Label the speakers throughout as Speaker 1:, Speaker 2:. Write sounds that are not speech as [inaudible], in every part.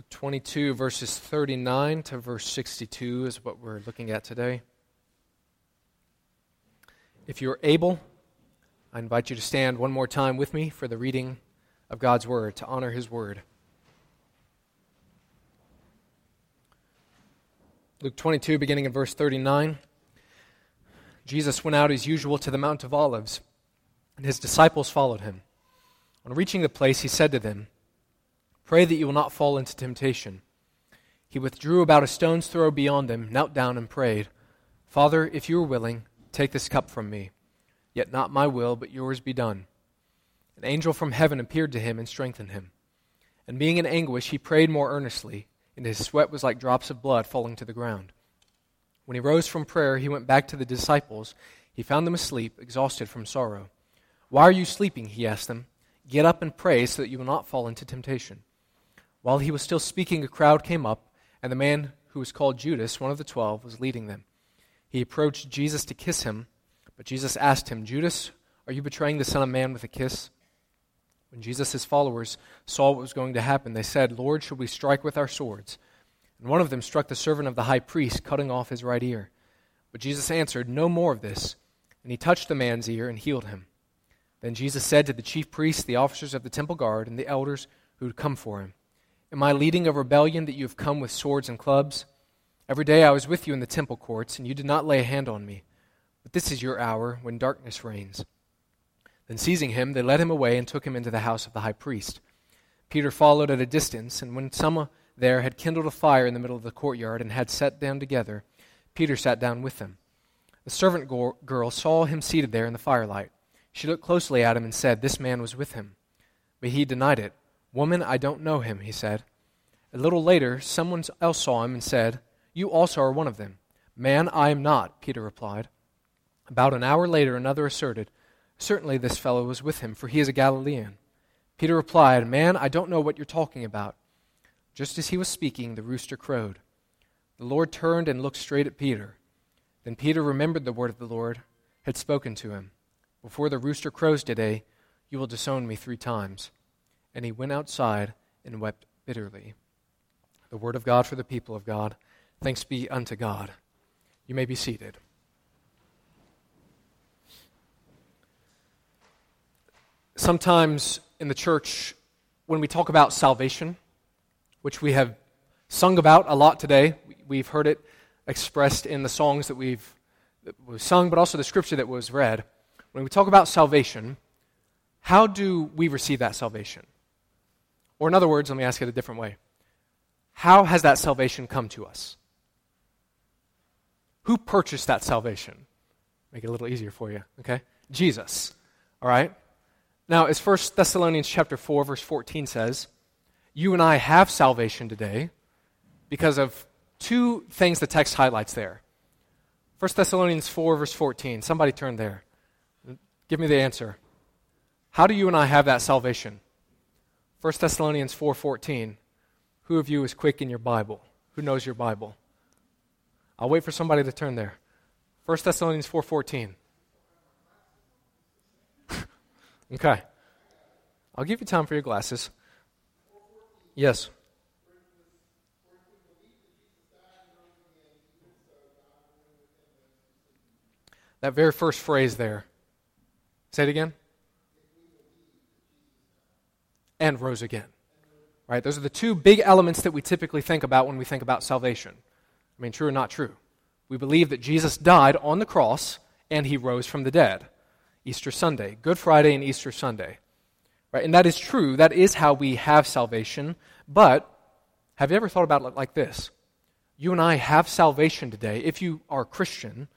Speaker 1: Luke 22, verses 39 to verse 62 is what we're looking at today. If you're able, I invite you to stand one more time with me for the reading of God's Word, to honor His Word. Luke 22, beginning in verse 39. Jesus went out as usual to the Mount of Olives, and his disciples followed him. On reaching the place, he said to them, Pray that you will not fall into temptation. He withdrew about a stone's throw beyond them, knelt down, and prayed, Father, if you are willing, take this cup from me. Yet not my will, but yours be done. An angel from heaven appeared to him and strengthened him. And being in anguish, he prayed more earnestly, and his sweat was like drops of blood falling to the ground. When he rose from prayer, he went back to the disciples. He found them asleep, exhausted from sorrow. Why are you sleeping? He asked them. Get up and pray so that you will not fall into temptation. While he was still speaking, a crowd came up, and the man who was called Judas, one of the twelve, was leading them. He approached Jesus to kiss him, but Jesus asked him, Judas, are you betraying the Son of Man with a kiss? When Jesus' followers saw what was going to happen, they said, Lord, should we strike with our swords? And one of them struck the servant of the high priest, cutting off his right ear. But Jesus answered, No more of this. And he touched the man's ear and healed him. Then Jesus said to the chief priests, the officers of the temple guard, and the elders who had come for him, Am I leading a rebellion that you have come with swords and clubs? Every day I was with you in the temple courts, and you did not lay a hand on me. But this is your hour when darkness reigns. Then seizing him, they led him away and took him into the house of the high priest. Peter followed at a distance, and when some there had kindled a fire in the middle of the courtyard and had sat down together, Peter sat down with them. The servant girl saw him seated there in the firelight. She looked closely at him and said, This man was with him. But he denied it. Woman, I don't know him, he said. A little later, someone else saw him and said, You also are one of them. Man, I am not, Peter replied. About an hour later, another asserted, Certainly this fellow was with him, for he is a Galilean. Peter replied, Man, I don't know what you're talking about. Just as he was speaking, the rooster crowed. The Lord turned and looked straight at Peter. Then Peter remembered the word of the Lord had spoken to him Before the rooster crows today, you will disown me three times. And he went outside and wept bitterly. The word of God for the people of God. Thanks be unto God. You may be seated. Sometimes in the church, when we talk about salvation, which we have sung about a lot today, we've heard it expressed in the songs that we've, that sung, but also the scripture that was read. When we talk about salvation, how do we receive that salvation? Or, in other words, let me ask it a different way How has that salvation come to us? Who purchased that salvation? Make it a little easier for you, okay? Jesus. All right? Now, as 1 Thessalonians chapter 4 verse 14 says, you and I have salvation today because of two things the text highlights there. 1 Thessalonians 4 verse 14. Somebody turn there. Give me the answer. How do you and I have that salvation? 1 Thessalonians 4:14. Who of you is quick in your Bible? Who knows your Bible? I'll wait for somebody to turn there. 1 Thessalonians 4:14. [laughs] okay. I'll give you time for your glasses. Yes. That very first phrase there. Say it again. And rose again. Right? Those are the two big elements that we typically think about when we think about salvation. I mean, true or not true? We believe that Jesus died on the cross and he rose from the dead. Easter Sunday, Good Friday and Easter Sunday. Right? And that is true. That is how we have salvation. But have you ever thought about it like this? You and I have salvation today, if you are Christian,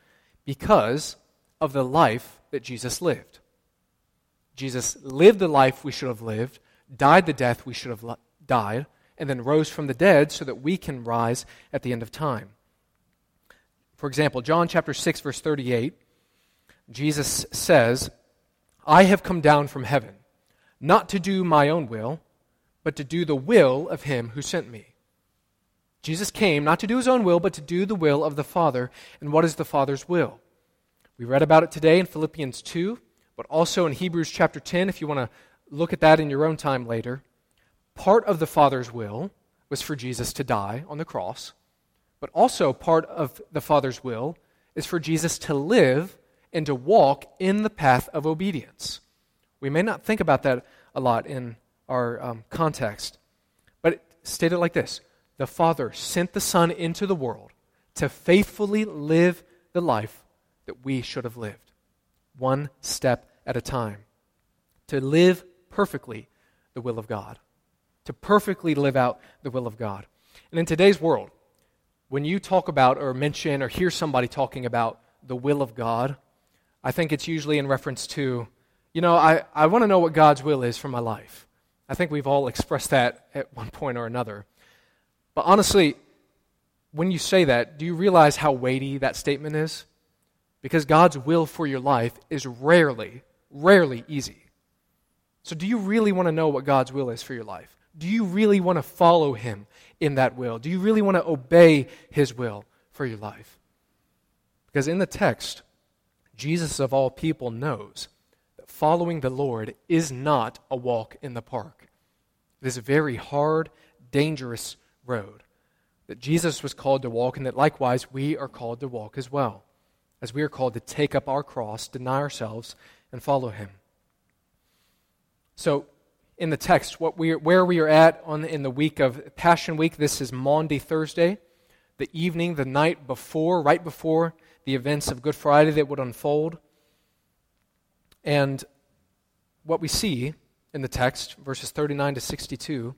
Speaker 1: because of the life that Jesus lived. Jesus lived the life we should have lived died the death we should have died, and then rose from the dead so that we can rise at the end of time. For example, John chapter 6 verse 38, Jesus says, "I have come down from heaven, not to do my own will, but to do the will of him who sent me." Jesus came not to do his own will, but to do the will of the Father. And what is the Father's will? We read about it today in Philippians 2, but also in Hebrews chapter 10 if you want to look at that in your own time later. Part of the Father's will was for Jesus to die on the cross, but also part of the Father's will is for Jesus to live and to walk in the path of obedience. We may not think about that a lot in our um, context, but stated like this The Father sent the Son into the world to faithfully live the life that we should have lived, one step at a time, to live perfectly the will of God, to perfectly live out the will of God. And in today's world, when you talk about or mention or hear somebody talking about the will of God, I think it's usually in reference to, you know, I, I want to know what God's will is for my life. I think we've all expressed that at one point or another. But honestly, when you say that, do you realize how weighty that statement is? Because God's will for your life is rarely, rarely easy. So, do you really want to know what God's will is for your life? Do you really want to follow Him in that will? Do you really want to obey His will for your life? Because in the text, Jesus of all people knows that following the Lord is not a walk in the park. It is a very hard, dangerous road that Jesus was called to walk, and that likewise we are called to walk as well, as we are called to take up our cross, deny ourselves, and follow Him. So, in the text, what we where we are at on, in the week of Passion Week, this is Maundy, Thursday, the evening, the night before, right before the events of Good Friday that would unfold. And what we see in the text, verses 39 to 62,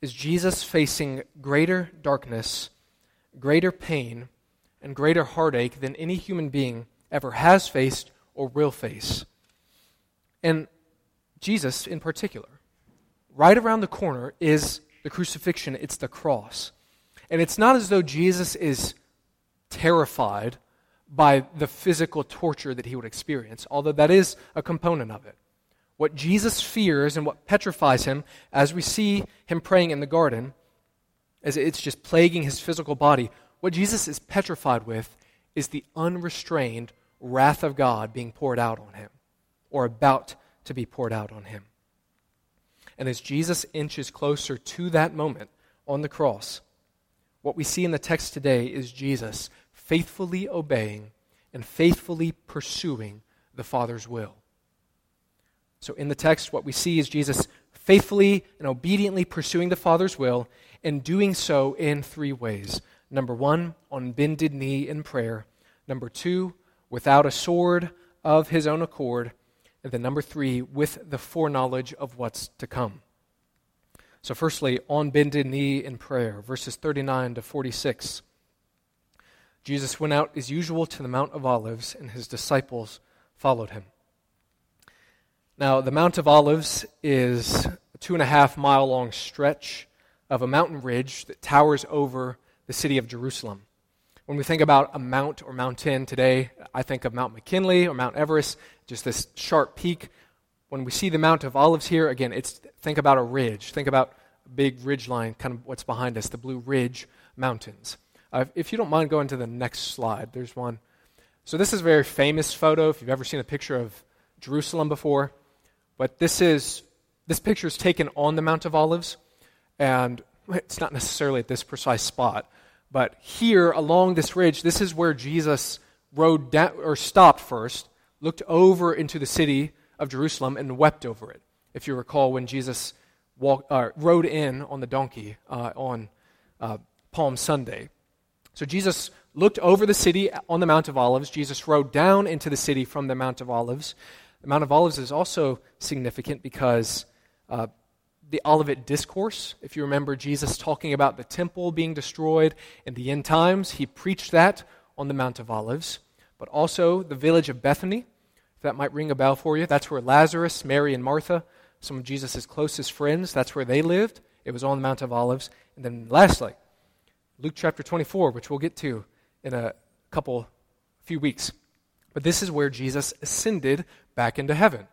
Speaker 1: is Jesus facing greater darkness, greater pain, and greater heartache than any human being ever has faced or will face. And Jesus, in particular, right around the corner is the crucifixion, it's the cross. And it's not as though Jesus is terrified by the physical torture that he would experience, although that is a component of it. What Jesus fears and what petrifies him, as we see him praying in the garden, as it's just plaguing his physical body, what Jesus is petrified with is the unrestrained wrath of God being poured out on him, or about to be poured out on him. And as Jesus inches closer to that moment on the cross, what we see in the text today is Jesus faithfully obeying and faithfully pursuing the Father's will. So, in the text, what we see is Jesus faithfully and obediently pursuing the Father's will and doing so in three ways. Number one, on bended knee in prayer. Number two, without a sword of his own accord. And then number three, with the foreknowledge of what's to come. So, firstly, on bended knee in prayer, verses 39 to 46. Jesus went out as usual to the Mount of Olives, and his disciples followed him. Now, the Mount of Olives is a two and a half mile long stretch of a mountain ridge that towers over the city of Jerusalem. When we think about a mount or mountain today, I think of Mount McKinley or Mount Everest, just this sharp peak. When we see the Mount of Olives here, again, it's think about a ridge. Think about a big ridge line, kind of what's behind us, the Blue Ridge Mountains. Uh, if you don't mind going to the next slide, there's one. So, this is a very famous photo if you've ever seen a picture of Jerusalem before. But this is this picture is taken on the Mount of Olives, and it's not necessarily at this precise spot, but here along this ridge, this is where Jesus rode down or stopped first, looked over into the city of Jerusalem, and wept over it. If you recall, when Jesus walked, uh, rode in on the donkey uh, on uh, Palm Sunday. So Jesus looked over the city on the Mount of Olives. Jesus rode down into the city from the Mount of Olives. The Mount of Olives is also significant because uh, the Olivet Discourse, if you remember Jesus talking about the temple being destroyed in the end times, he preached that on the Mount of Olives. But also the village of Bethany, that might ring a bell for you. That's where Lazarus, Mary, and Martha, some of Jesus' closest friends, that's where they lived. It was on the Mount of Olives. And then lastly, Luke chapter 24, which we'll get to in a couple, few weeks. But this is where Jesus ascended back into heaven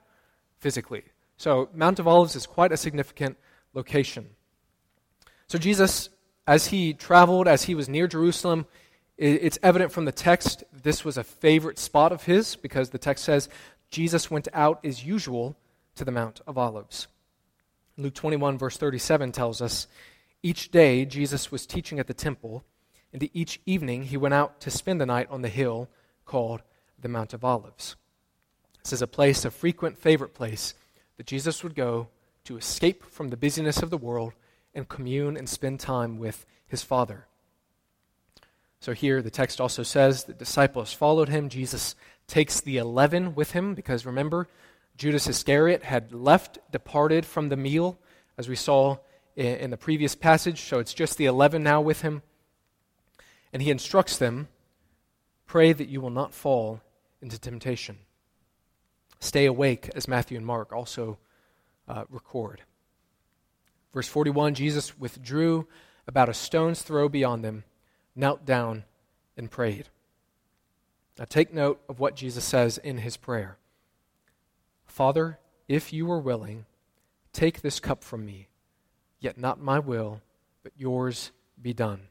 Speaker 1: physically. So, Mount of Olives is quite a significant location. So, Jesus, as he traveled, as he was near Jerusalem, it's evident from the text this was a favorite spot of his because the text says Jesus went out as usual to the Mount of Olives. Luke 21, verse 37 tells us Each day, Jesus was teaching at the temple, and each evening he went out to spend the night on the hill called the Mount of Olives. This is a place, a frequent favorite place, that Jesus would go to escape from the busyness of the world and commune and spend time with his Father. So here the text also says the disciples followed him. Jesus takes the eleven with him because remember, Judas Iscariot had left, departed from the meal, as we saw in the previous passage. So it's just the eleven now with him. And he instructs them pray that you will not fall into temptation. Stay awake, as Matthew and Mark also uh, record. Verse 41 Jesus withdrew about a stone's throw beyond them knelt down and prayed. Now take note of what Jesus says in his prayer Father, if you are willing, take this cup from me, yet not my will, but yours be done.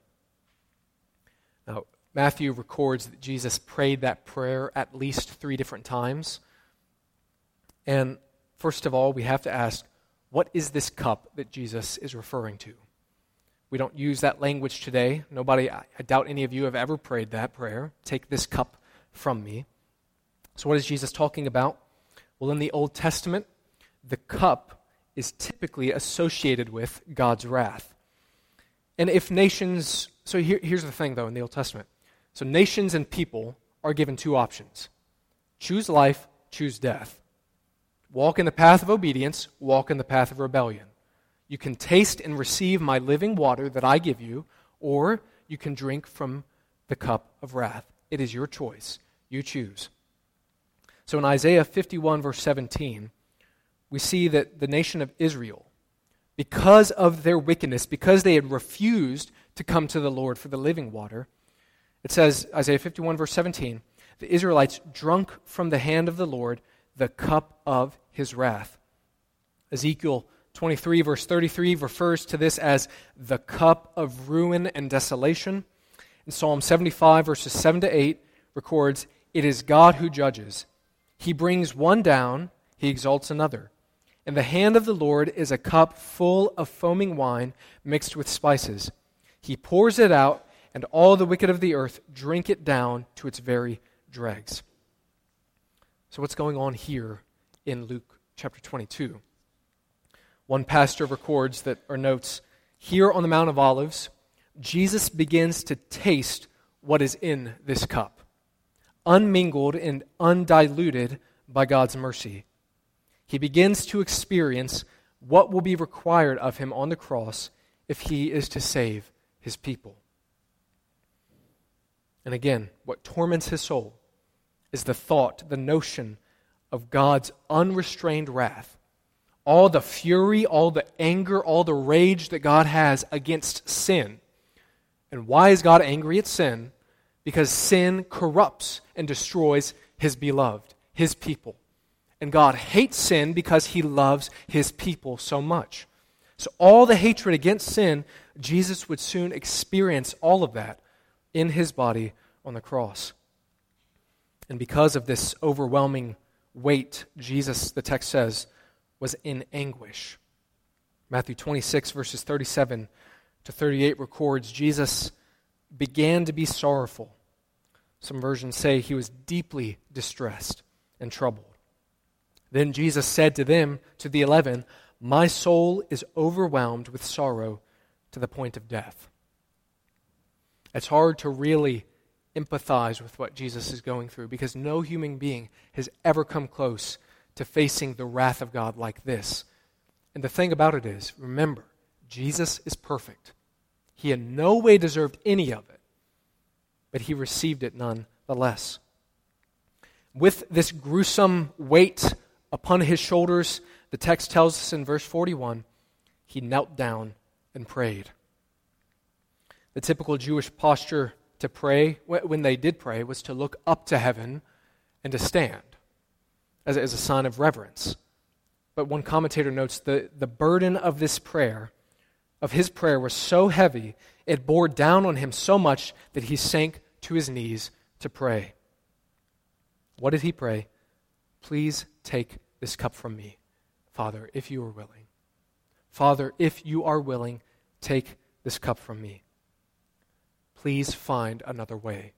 Speaker 1: Now, Matthew records that Jesus prayed that prayer at least three different times. And first of all, we have to ask what is this cup that Jesus is referring to? We don't use that language today. Nobody, I doubt any of you have ever prayed that prayer. Take this cup from me. So, what is Jesus talking about? Well, in the Old Testament, the cup is typically associated with God's wrath. And if nations, so here, here's the thing though in the Old Testament. So, nations and people are given two options choose life, choose death. Walk in the path of obedience, walk in the path of rebellion. You can taste and receive my living water that I give you, or you can drink from the cup of wrath. It is your choice. You choose. So in Isaiah 51, verse 17, we see that the nation of Israel, because of their wickedness, because they had refused to come to the Lord for the living water, it says, Isaiah 51, verse 17, the Israelites drunk from the hand of the Lord the cup of his wrath. Ezekiel 23, verse 33, refers to this as the cup of ruin and desolation. In Psalm 75, verses 7 to 8, records, It is God who judges. He brings one down, he exalts another. And the hand of the Lord is a cup full of foaming wine mixed with spices. He pours it out, and all the wicked of the earth drink it down to its very dregs. So, what's going on here in Luke chapter 22? One pastor records that, or notes, here on the Mount of Olives, Jesus begins to taste what is in this cup, unmingled and undiluted by God's mercy. He begins to experience what will be required of him on the cross if he is to save his people. And again, what torments his soul is the thought, the notion of God's unrestrained wrath all the fury, all the anger, all the rage that God has against sin. And why is God angry at sin? Because sin corrupts and destroys his beloved, his people. And God hates sin because he loves his people so much. So, all the hatred against sin, Jesus would soon experience all of that in his body on the cross. And because of this overwhelming weight, Jesus, the text says, was in anguish. Matthew 26, verses 37 to 38 records Jesus began to be sorrowful. Some versions say he was deeply distressed and troubled. Then Jesus said to them, to the eleven, My soul is overwhelmed with sorrow to the point of death. It's hard to really empathize with what Jesus is going through because no human being has ever come close to facing the wrath of God like this. And the thing about it is, remember, Jesus is perfect. He in no way deserved any of it, but he received it nonetheless. With this gruesome weight upon his shoulders, the text tells us in verse 41 he knelt down and prayed. The typical Jewish posture to pray, when they did pray, was to look up to heaven and to stand as, as a sign of reverence. But one commentator notes the, the burden of this prayer, of his prayer, was so heavy, it bore down on him so much that he sank to his knees to pray. What did he pray? Please take this cup from me, Father, if you are willing. Father, if you are willing, take this cup from me. Please find another way.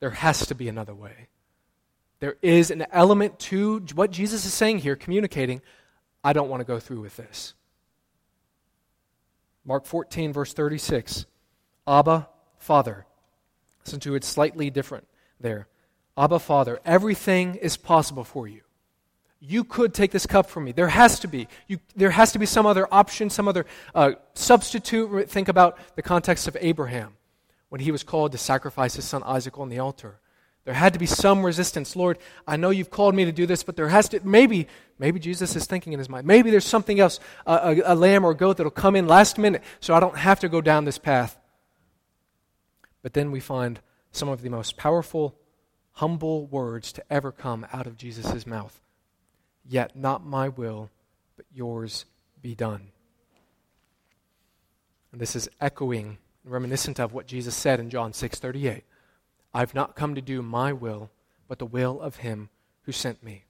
Speaker 1: There has to be another way. There is an element to what Jesus is saying here, communicating, I don't want to go through with this. Mark 14, verse 36. Abba, Father. Listen to it slightly different there. Abba, Father, everything is possible for you. You could take this cup from me. There has to be. You, there has to be some other option, some other uh, substitute. Think about the context of Abraham when he was called to sacrifice his son Isaac on the altar. There had to be some resistance. Lord, I know you've called me to do this, but there has to, maybe, maybe Jesus is thinking in his mind, maybe there's something else, a, a, a lamb or a goat that'll come in last minute so I don't have to go down this path. But then we find some of the most powerful, humble words to ever come out of Jesus' mouth. Yet not my will, but yours be done. And this is echoing, reminiscent of what Jesus said in John 6 38. I've not come to do my will, but the will of him who sent me.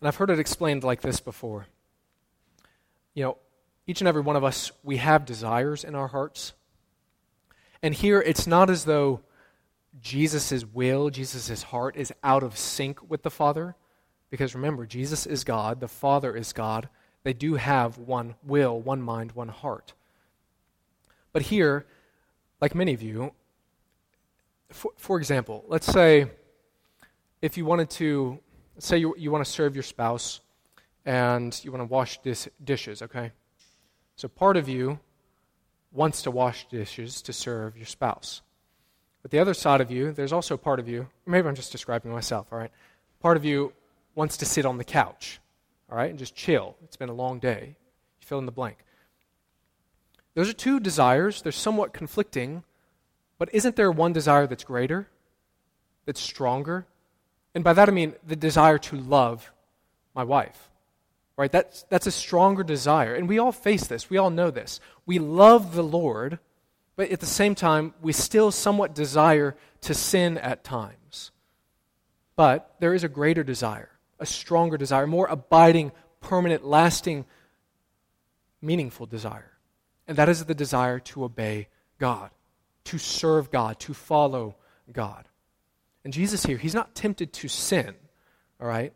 Speaker 1: And I've heard it explained like this before. You know, each and every one of us, we have desires in our hearts. And here, it's not as though Jesus' will, Jesus' heart is out of sync with the Father. Because remember, Jesus is God, the Father is God. They do have one will, one mind, one heart. But here, like many of you, for, for example, let's say if you wanted to, say you, you want to serve your spouse and you want to wash dis- dishes, okay? So part of you wants to wash dishes to serve your spouse. But the other side of you, there's also part of you, maybe I'm just describing myself, all right? Part of you wants to sit on the couch, all right, and just chill. It's been a long day. You fill in the blank. Those are two desires. They're somewhat conflicting, but isn't there one desire that's greater, that's stronger? And by that I mean the desire to love my wife. Right? That's, that's a stronger desire. And we all face this. We all know this. We love the Lord, but at the same time, we still somewhat desire to sin at times. But there is a greater desire, a stronger desire, more abiding, permanent, lasting, meaningful desire. And that is the desire to obey God to serve God, to follow God. And Jesus here, he's not tempted to sin, all right?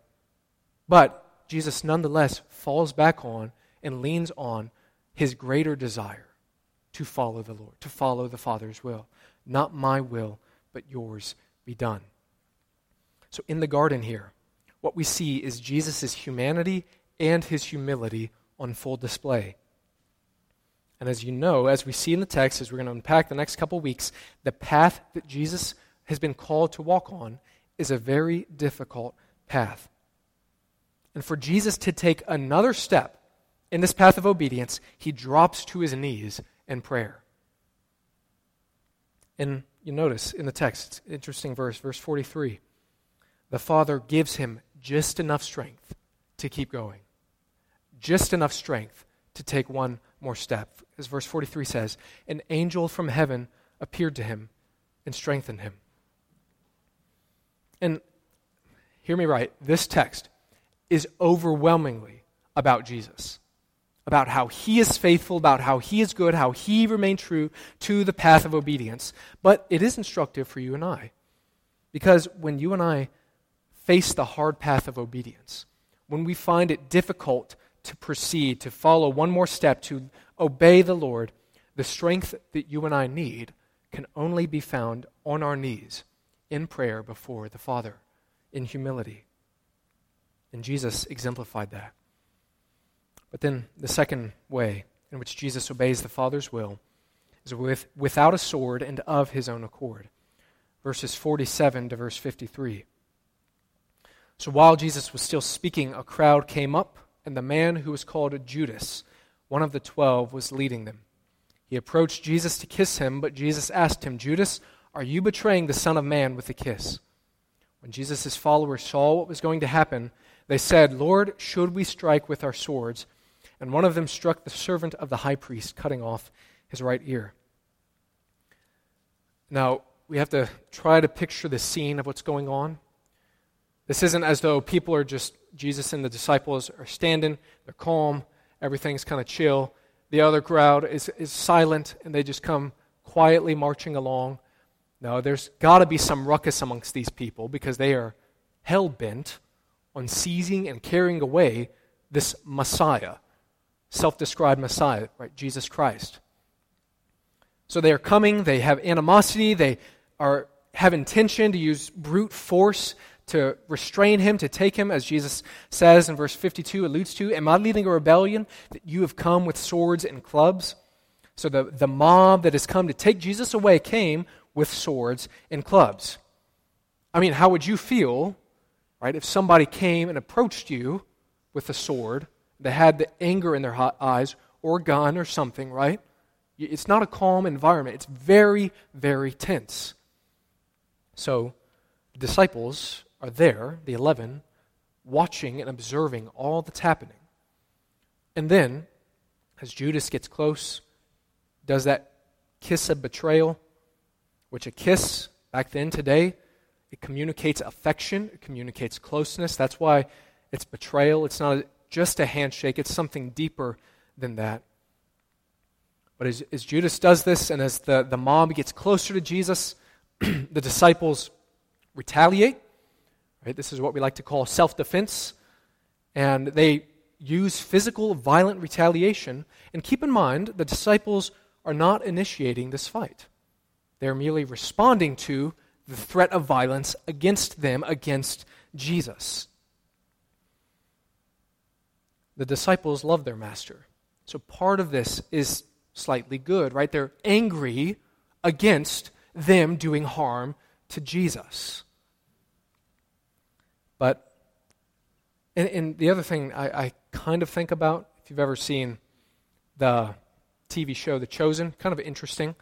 Speaker 1: But Jesus nonetheless falls back on and leans on his greater desire to follow the Lord, to follow the Father's will. Not my will, but yours be done. So in the garden here, what we see is Jesus' humanity and his humility on full display. And as you know, as we see in the text, as we're going to unpack the next couple weeks, the path that Jesus has been called to walk on is a very difficult path. And for Jesus to take another step in this path of obedience, he drops to his knees in prayer. And you notice in the text, it's an interesting verse, verse 43. The Father gives him just enough strength to keep going, just enough strength to take one more step. As verse 43 says, an angel from heaven appeared to him and strengthened him. And hear me right, this text is overwhelmingly about Jesus, about how he is faithful, about how he is good, how he remained true to the path of obedience. But it is instructive for you and I. Because when you and I face the hard path of obedience, when we find it difficult to proceed, to follow one more step, to obey the Lord, the strength that you and I need can only be found on our knees in prayer before the Father, in humility. And Jesus exemplified that. But then the second way in which Jesus obeys the Father's will is with, without a sword and of his own accord. Verses 47 to verse 53. So while Jesus was still speaking, a crowd came up and the man who was called Judas, one of the twelve, was leading them. He approached Jesus to kiss him, but Jesus asked him, Judas, are you betraying the Son of Man with a kiss? When Jesus' followers saw what was going to happen, they said, Lord, should we strike with our swords? And one of them struck the servant of the high priest, cutting off his right ear. Now, we have to try to picture the scene of what's going on. This isn't as though people are just, Jesus and the disciples are standing, they're calm, everything's kind of chill. the other crowd is, is silent and they just come quietly marching along. No, there's got to be some ruckus amongst these people because they are hell bent on seizing and carrying away this Messiah, self described Messiah, right? Jesus Christ. So they are coming, they have animosity, they are, have intention to use brute force to restrain him, to take him, as Jesus says in verse 52, alludes to, Am I leading a rebellion that you have come with swords and clubs? So the, the mob that has come to take Jesus away came with swords and clubs. I mean, how would you feel, right, if somebody came and approached you with a sword, they had the anger in their eyes, or a gun or something, right? It's not a calm environment. It's very, very tense. So, disciples are there, the 11, watching and observing all that's happening. And then, as Judas gets close, does that kiss of betrayal, which a kiss back then, today, it communicates affection, it communicates closeness. That's why it's betrayal. It's not just a handshake, it's something deeper than that. But as, as Judas does this, and as the, the mob gets closer to Jesus, [clears throat] the disciples retaliate. Right? This is what we like to call self defense. And they use physical, violent retaliation. And keep in mind, the disciples are not initiating this fight, they're merely responding to the threat of violence against them, against Jesus. The disciples love their master. So part of this is slightly good, right? They're angry against them doing harm to Jesus. But, and, and the other thing I, I kind of think about, if you've ever seen the TV show The Chosen, kind of interesting,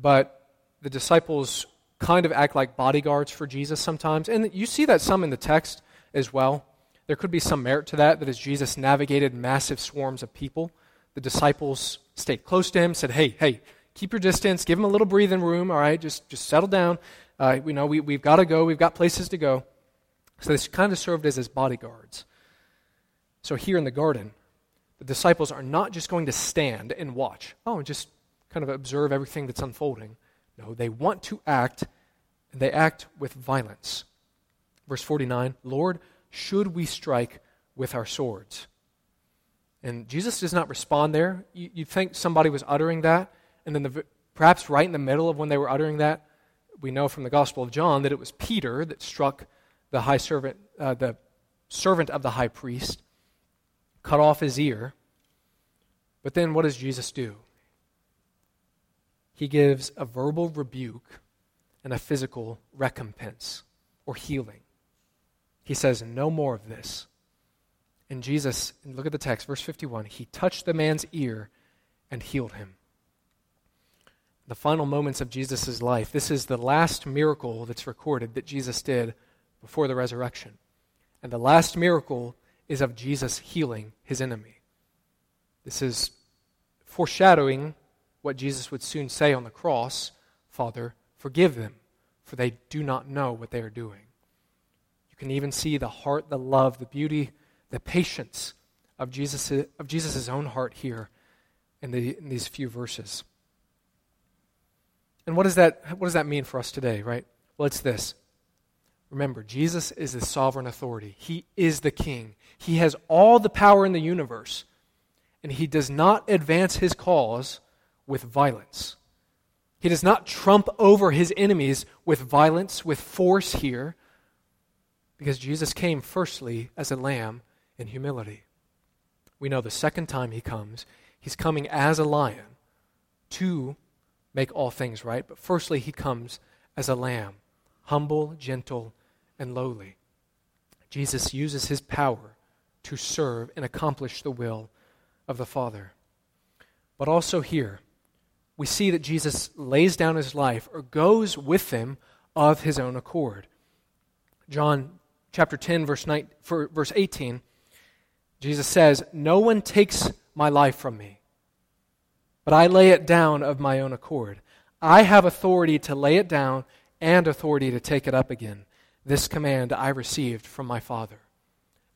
Speaker 1: but the disciples kind of act like bodyguards for Jesus sometimes. And you see that some in the text as well. There could be some merit to that, that as Jesus navigated massive swarms of people, the disciples stayed close to him, said, Hey, hey, keep your distance, give him a little breathing room, all right, just, just settle down. Uh, we know we, we've got to go, we've got places to go. So this kind of served as his bodyguards. So here in the garden, the disciples are not just going to stand and watch, oh, and just kind of observe everything that's unfolding. No, they want to act, and they act with violence. Verse 49 Lord, should we strike with our swords? And Jesus does not respond there. You, would think somebody was uttering that, and then the, perhaps right in the middle of when they were uttering that, we know from the Gospel of John that it was Peter that struck the high servant, uh, the servant of the high priest, cut off his ear. But then what does Jesus do? He gives a verbal rebuke and a physical recompense or healing. He says, No more of this. And Jesus, look at the text, verse 51, he touched the man's ear and healed him. The final moments of Jesus' life, this is the last miracle that's recorded that Jesus did before the resurrection. And the last miracle is of Jesus healing his enemy. This is foreshadowing what Jesus would soon say on the cross Father, forgive them, for they do not know what they are doing. You can even see the heart, the love, the beauty the patience of Jesus' of Jesus's own heart here in, the, in these few verses. And what does, that, what does that mean for us today, right? Well, it's this. Remember, Jesus is the sovereign authority. He is the king. He has all the power in the universe. And he does not advance his cause with violence. He does not trump over his enemies with violence, with force here, because Jesus came firstly as a lamb in humility. We know the second time he comes, he's coming as a lion to make all things right. But firstly, he comes as a lamb, humble, gentle, and lowly. Jesus uses his power to serve and accomplish the will of the Father. But also here, we see that Jesus lays down his life or goes with them of his own accord. John chapter 10, verse, 9, verse 18 Jesus says, No one takes my life from me, but I lay it down of my own accord. I have authority to lay it down and authority to take it up again. This command I received from my Father.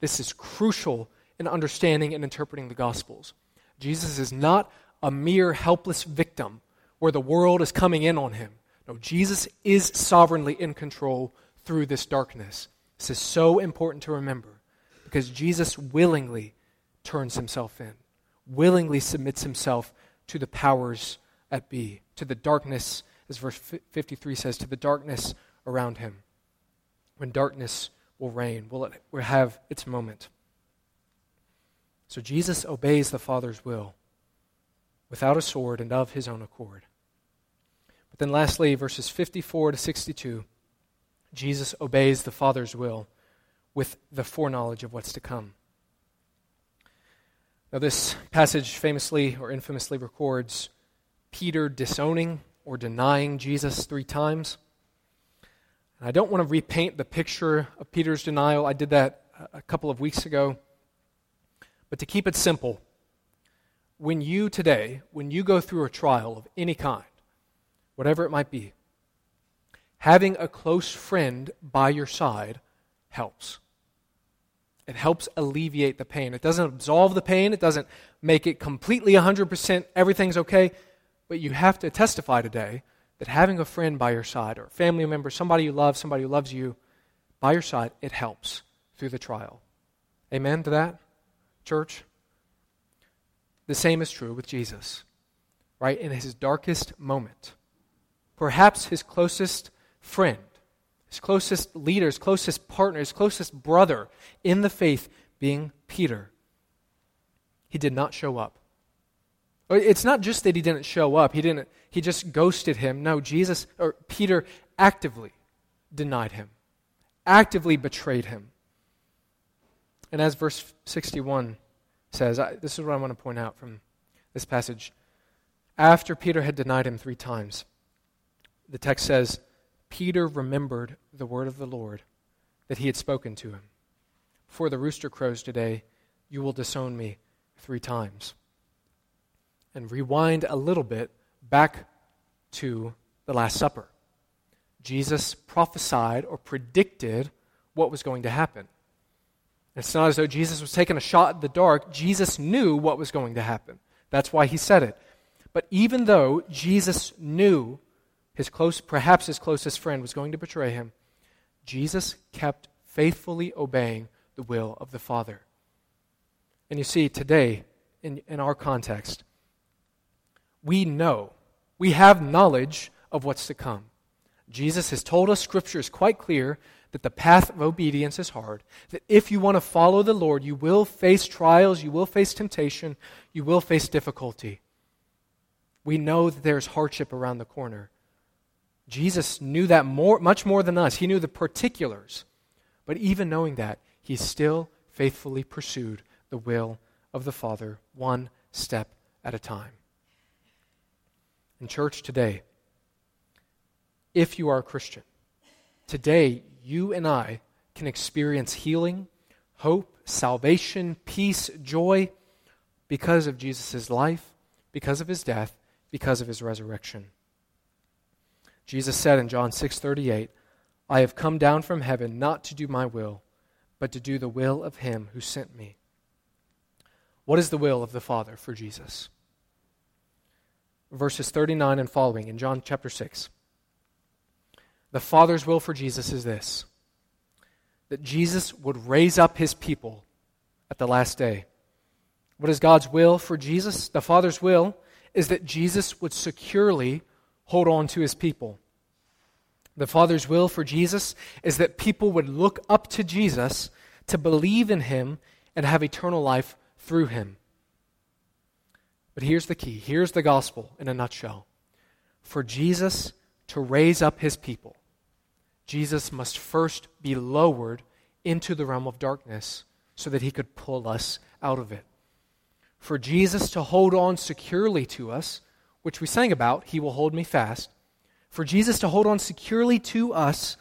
Speaker 1: This is crucial in understanding and interpreting the Gospels. Jesus is not a mere helpless victim where the world is coming in on him. No, Jesus is sovereignly in control through this darkness. This is so important to remember because Jesus willingly turns himself in, willingly submits himself to the powers at be, to the darkness, as verse 53 says, to the darkness around him. When darkness will reign, will it will have its moment. So Jesus obeys the Father's will without a sword and of his own accord. But then, lastly, verses 54 to 62, Jesus obeys the Father's will with the foreknowledge of what's to come. Now, this passage famously or infamously records Peter disowning or denying Jesus three times. And I don't want to repaint the picture of Peter's denial. I did that a couple of weeks ago. But to keep it simple, when you today, when you go through a trial of any kind, whatever it might be, having a close friend by your side helps. It helps alleviate the pain. It doesn't absolve the pain, it doesn't make it completely 100% everything's okay, but you have to testify today that having a friend by your side or a family member, somebody you love, somebody who loves you by your side, it helps through the trial. Amen to that, church? The same is true with Jesus, right? In his darkest moment, perhaps his closest friend, his closest leader, his closest partner, his closest brother in the faith being Peter. He did not show up. It's not just that he didn't show up, he didn't he just ghosted him. No, Jesus or Peter actively denied him. Actively betrayed him. And as verse 61 says, I, this is what I want to point out from this passage. After Peter had denied him 3 times, the text says, Peter remembered the word of the Lord that he had spoken to him. Before the rooster crows today, you will disown me three times. And rewind a little bit back to the Last Supper. Jesus prophesied or predicted what was going to happen. It's not as though Jesus was taking a shot in the dark. Jesus knew what was going to happen. That's why he said it. But even though Jesus knew his close, perhaps his closest friend was going to betray him, Jesus kept faithfully obeying the will of the Father. And you see, today, in, in our context, we know, we have knowledge of what's to come. Jesus has told us, Scripture is quite clear, that the path of obedience is hard, that if you want to follow the Lord, you will face trials, you will face temptation, you will face difficulty. We know that there's hardship around the corner. Jesus knew that more, much more than us. He knew the particulars. But even knowing that, he still faithfully pursued the will of the Father one step at a time. In church today, if you are a Christian, today you and I can experience healing, hope, salvation, peace, joy because of Jesus' life, because of his death, because of his resurrection. Jesus said in John 6:38, "I have come down from heaven not to do my will, but to do the will of him who sent me." What is the will of the Father for Jesus? Verses 39 and following in John chapter 6. The Father's will for Jesus is this that Jesus would raise up his people at the last day. What is God's will for Jesus? The Father's will is that Jesus would securely hold on to his people. The Father's will for Jesus is that people would look up to Jesus to believe in him and have eternal life through him. But here's the key here's the gospel in a nutshell. For Jesus to raise up his people, Jesus must first be lowered into the realm of darkness so that he could pull us out of it. For Jesus to hold on securely to us, which we sang about, he will hold me fast. For Jesus to hold on securely to us,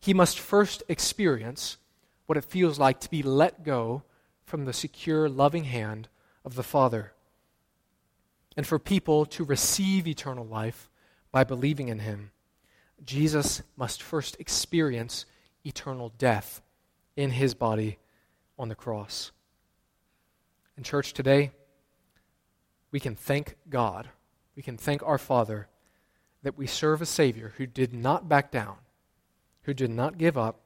Speaker 1: he must first experience what it feels like to be let go from the secure, loving hand of the Father. And for people to receive eternal life by believing in him, Jesus must first experience eternal death in his body on the cross. In church today, we can thank God, we can thank our Father that we serve a Savior who did not back down, who did not give up,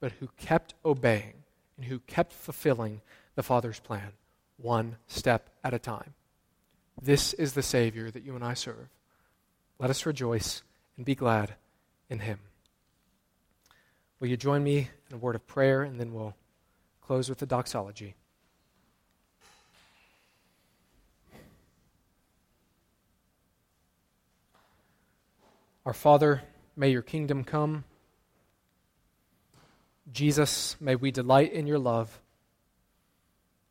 Speaker 1: but who kept obeying and who kept fulfilling the Father's plan one step at a time. This is the Savior that you and I serve. Let us rejoice and be glad in Him. Will you join me in a word of prayer, and then we'll close with the doxology. Our Father, may your kingdom come. Jesus, may we delight in your love.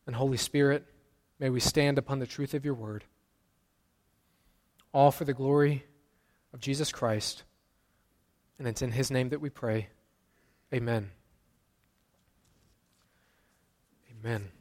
Speaker 1: And Holy Spirit, may we stand upon the truth of your word. All for the glory of Jesus Christ. And it's in his name that we pray. Amen. Amen.